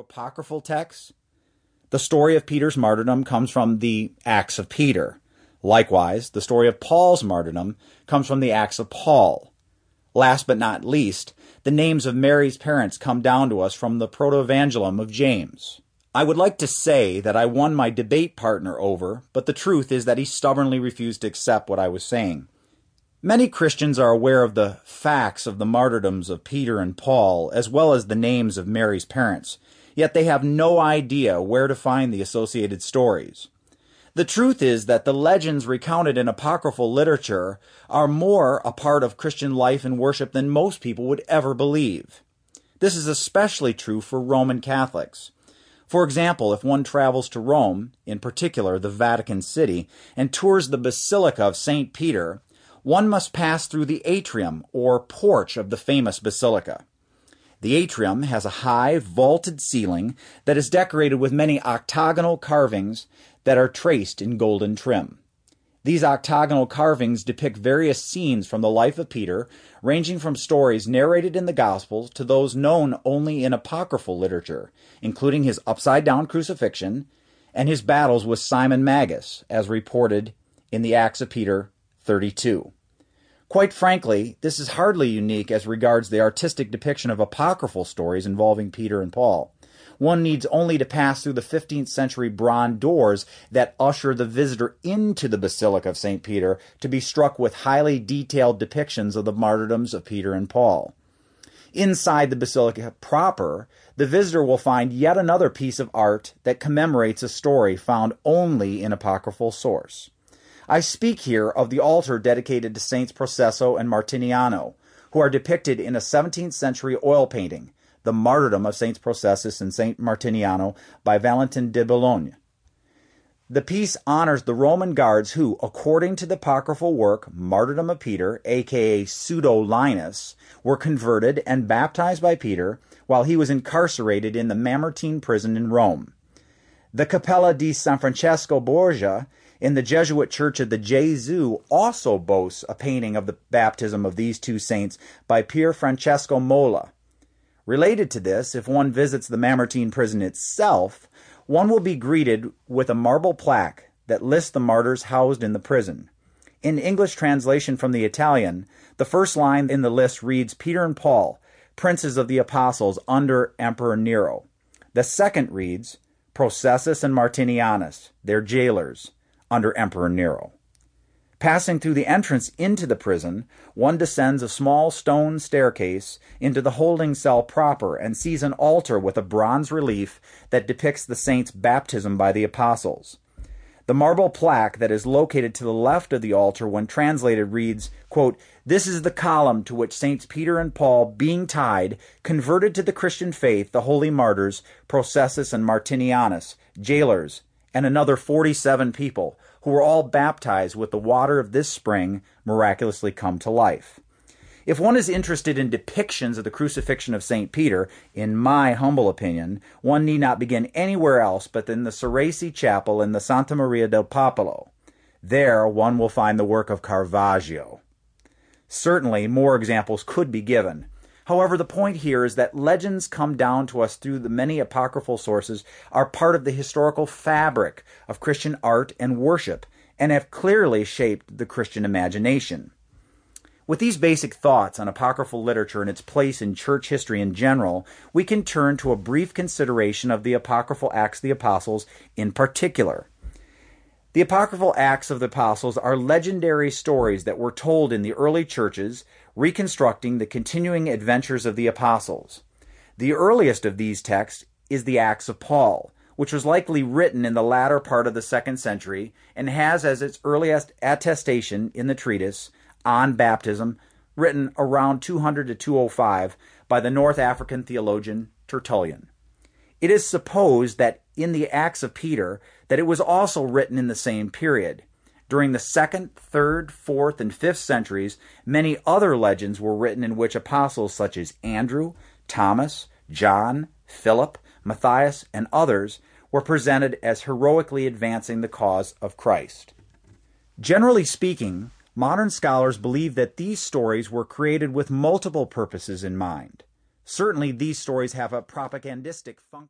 apocryphal texts, the story of Peter's martyrdom comes from the Acts of Peter. Likewise, the story of Paul's martyrdom comes from the Acts of Paul. Last but not least, the names of Mary's parents come down to us from the Protoevangelium of James. I would like to say that I won my debate partner over, but the truth is that he stubbornly refused to accept what I was saying. Many Christians are aware of the facts of the martyrdoms of Peter and Paul, as well as the names of Mary's parents, yet they have no idea where to find the associated stories. The truth is that the legends recounted in apocryphal literature are more a part of Christian life and worship than most people would ever believe. This is especially true for Roman Catholics. For example, if one travels to Rome, in particular the Vatican City, and tours the Basilica of St. Peter, one must pass through the atrium or porch of the famous basilica. The atrium has a high, vaulted ceiling that is decorated with many octagonal carvings that are traced in golden trim. These octagonal carvings depict various scenes from the life of Peter, ranging from stories narrated in the Gospels to those known only in apocryphal literature, including his upside down crucifixion and his battles with Simon Magus, as reported in the Acts of Peter 32. Quite frankly, this is hardly unique as regards the artistic depiction of apocryphal stories involving Peter and Paul. One needs only to pass through the 15th century bronze doors that usher the visitor into the Basilica of St. Peter to be struck with highly detailed depictions of the martyrdoms of Peter and Paul. Inside the basilica proper, the visitor will find yet another piece of art that commemorates a story found only in apocryphal source. I speak here of the altar dedicated to Saints Processo and Martiniano, who are depicted in a 17th century oil painting, The Martyrdom of Saints Processus and Saint Martiniano by Valentin de Boulogne. The piece honors the Roman guards who, according to the apocryphal work Martyrdom of Peter, aka Pseudo Linus, were converted and baptized by Peter while he was incarcerated in the Mamertine prison in Rome. The Cappella di San Francesco Borgia in the Jesuit Church of the Gesù also boasts a painting of the baptism of these two saints by Pier Francesco Mola. Related to this, if one visits the Mamertine prison itself, one will be greeted with a marble plaque that lists the martyrs housed in the prison. In English translation from the Italian, the first line in the list reads Peter and Paul, princes of the apostles under Emperor Nero. The second reads Processus and Martinianus, their jailers under Emperor Nero. Passing through the entrance into the prison, one descends a small stone staircase into the holding cell proper and sees an altar with a bronze relief that depicts the saint's baptism by the apostles. The marble plaque that is located to the left of the altar when translated reads, quote, This is the column to which Saints Peter and Paul, being tied, converted to the Christian faith the holy martyrs Processus and Martinianus, jailers, and another 47 people who were all baptized with the water of this spring miraculously come to life. If one is interested in depictions of the crucifixion of St. Peter, in my humble opinion, one need not begin anywhere else but in the Cerasi Chapel in the Santa Maria del Popolo. There one will find the work of Caravaggio. Certainly, more examples could be given, However, the point here is that legends come down to us through the many apocryphal sources are part of the historical fabric of Christian art and worship and have clearly shaped the Christian imagination. With these basic thoughts on apocryphal literature and its place in church history in general, we can turn to a brief consideration of the apocryphal Acts of the Apostles in particular. The apocryphal Acts of the Apostles are legendary stories that were told in the early churches reconstructing the continuing adventures of the apostles. The earliest of these texts is the Acts of Paul, which was likely written in the latter part of the second century and has as its earliest attestation in the treatise on baptism, written around 200 to 205 by the North African theologian Tertullian. It is supposed that in the Acts of Peter that it was also written in the same period. During the second, third, fourth, and fifth centuries, many other legends were written in which apostles such as Andrew, Thomas, John, Philip, Matthias, and others were presented as heroically advancing the cause of Christ. Generally speaking, modern scholars believe that these stories were created with multiple purposes in mind. Certainly, these stories have a propagandistic function.